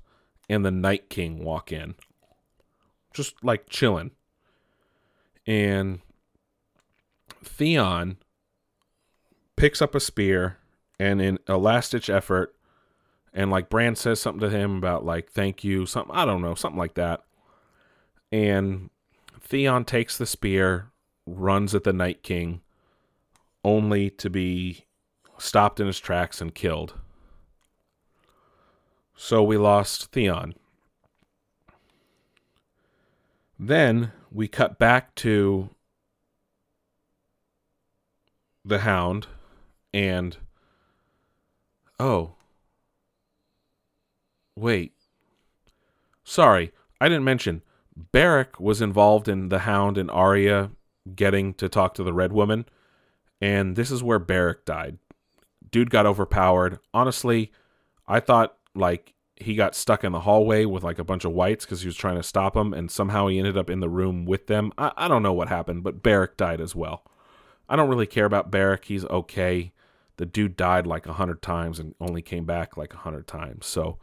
and the Night King walk in. Just like chilling. And Theon picks up a spear and in a last ditch effort and like Bran says something to him about like thank you, something I don't know, something like that. And Theon takes the spear, runs at the Night King, only to be stopped in his tracks and killed. So we lost Theon. Then we cut back to the Hound and oh wait sorry I didn't mention Beric was involved in the Hound and Arya getting to talk to the Red Woman and this is where Beric died dude got overpowered honestly I thought like he got stuck in the hallway with like a bunch of whites because he was trying to stop them, and somehow he ended up in the room with them. I, I don't know what happened, but Beric died as well. I don't really care about Beric. He's okay. The dude died like a hundred times and only came back like a hundred times. So,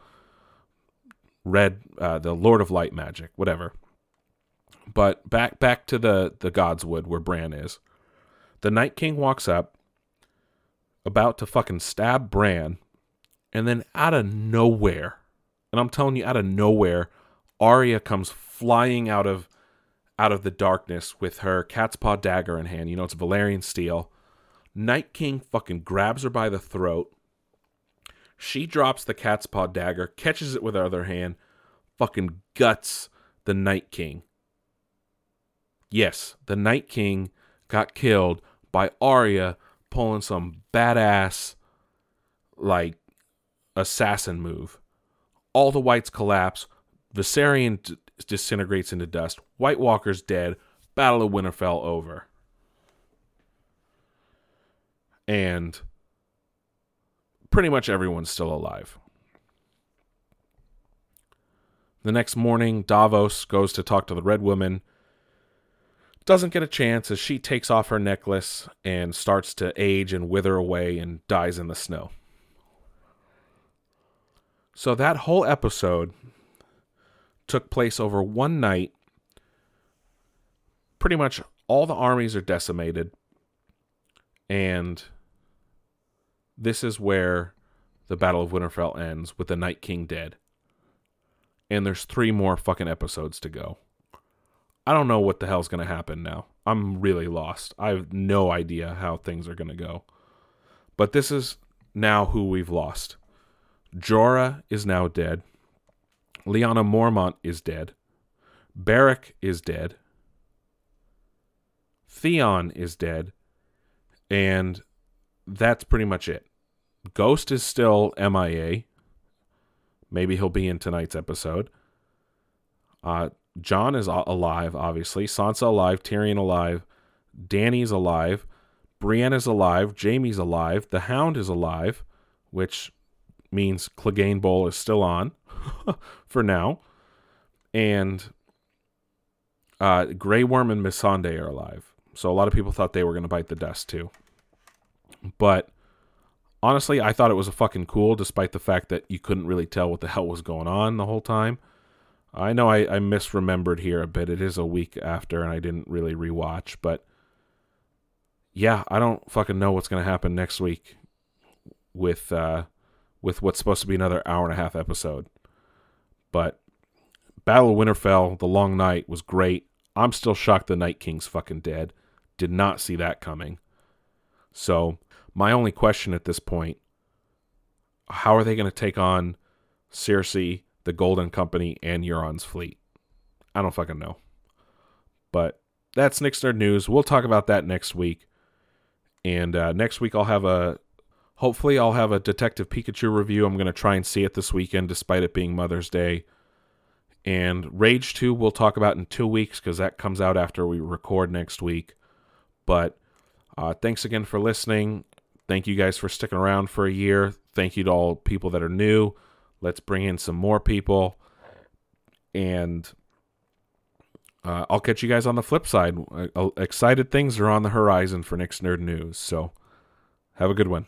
Red, uh, the Lord of Light magic, whatever. But back back to the the Godswood where Bran is. The Night King walks up, about to fucking stab Bran, and then out of nowhere, and I'm telling you, out of nowhere, Arya comes flying out of out of the darkness with her cat's paw dagger in hand. You know, it's Valyrian steel. Night King fucking grabs her by the throat. She drops the cat's paw dagger, catches it with her other hand, fucking guts the Night King. Yes, the Night King got killed by Arya pulling some badass, like, assassin move. All the whites collapse. Viserion d- disintegrates into dust. White Walker's dead. Battle of Winterfell over. And pretty much everyone's still alive. The next morning, Davos goes to talk to the Red Woman. Doesn't get a chance as she takes off her necklace and starts to age and wither away and dies in the snow. So that whole episode took place over one night. Pretty much all the armies are decimated. And this is where the Battle of Winterfell ends with the Night King dead. and there's three more fucking episodes to go. I don't know what the hell's going to happen now. I'm really lost. I have no idea how things are going to go. But this is now who we've lost. Jorah is now dead. Lyanna Mormont is dead. Beric is dead. Theon is dead. And that's pretty much it. Ghost is still MIA. Maybe he'll be in tonight's episode. Uh, Jon is alive, obviously. Sansa alive. Tyrion alive. Dany's alive. Brienne's alive. Jaime's alive. The Hound is alive, which means Clegane Bowl is still on for now. And uh, Grey Worm and Missandei are alive. So a lot of people thought they were going to bite the dust too. But honestly, I thought it was a fucking cool, despite the fact that you couldn't really tell what the hell was going on the whole time. I know I, I misremembered here a bit. It is a week after, and I didn't really rewatch, but yeah, I don't fucking know what's gonna happen next week with uh, with what's supposed to be another hour and a half episode. But Battle of Winterfell, The Long Night was great. I'm still shocked the Night King's fucking dead. Did not see that coming. So my only question at this point how are they going to take on Cersei, the Golden Company, and Euron's fleet? I don't fucking know. But that's Nick's Nerd News. We'll talk about that next week. And uh, next week I'll have a hopefully I'll have a Detective Pikachu review. I'm going to try and see it this weekend despite it being Mother's Day. And Rage 2 we'll talk about in 2 weeks cuz that comes out after we record next week. But uh, thanks again for listening. Thank you guys for sticking around for a year. Thank you to all people that are new. Let's bring in some more people. And uh, I'll catch you guys on the flip side. Uh, excited things are on the horizon for Nick's Nerd News. So have a good one.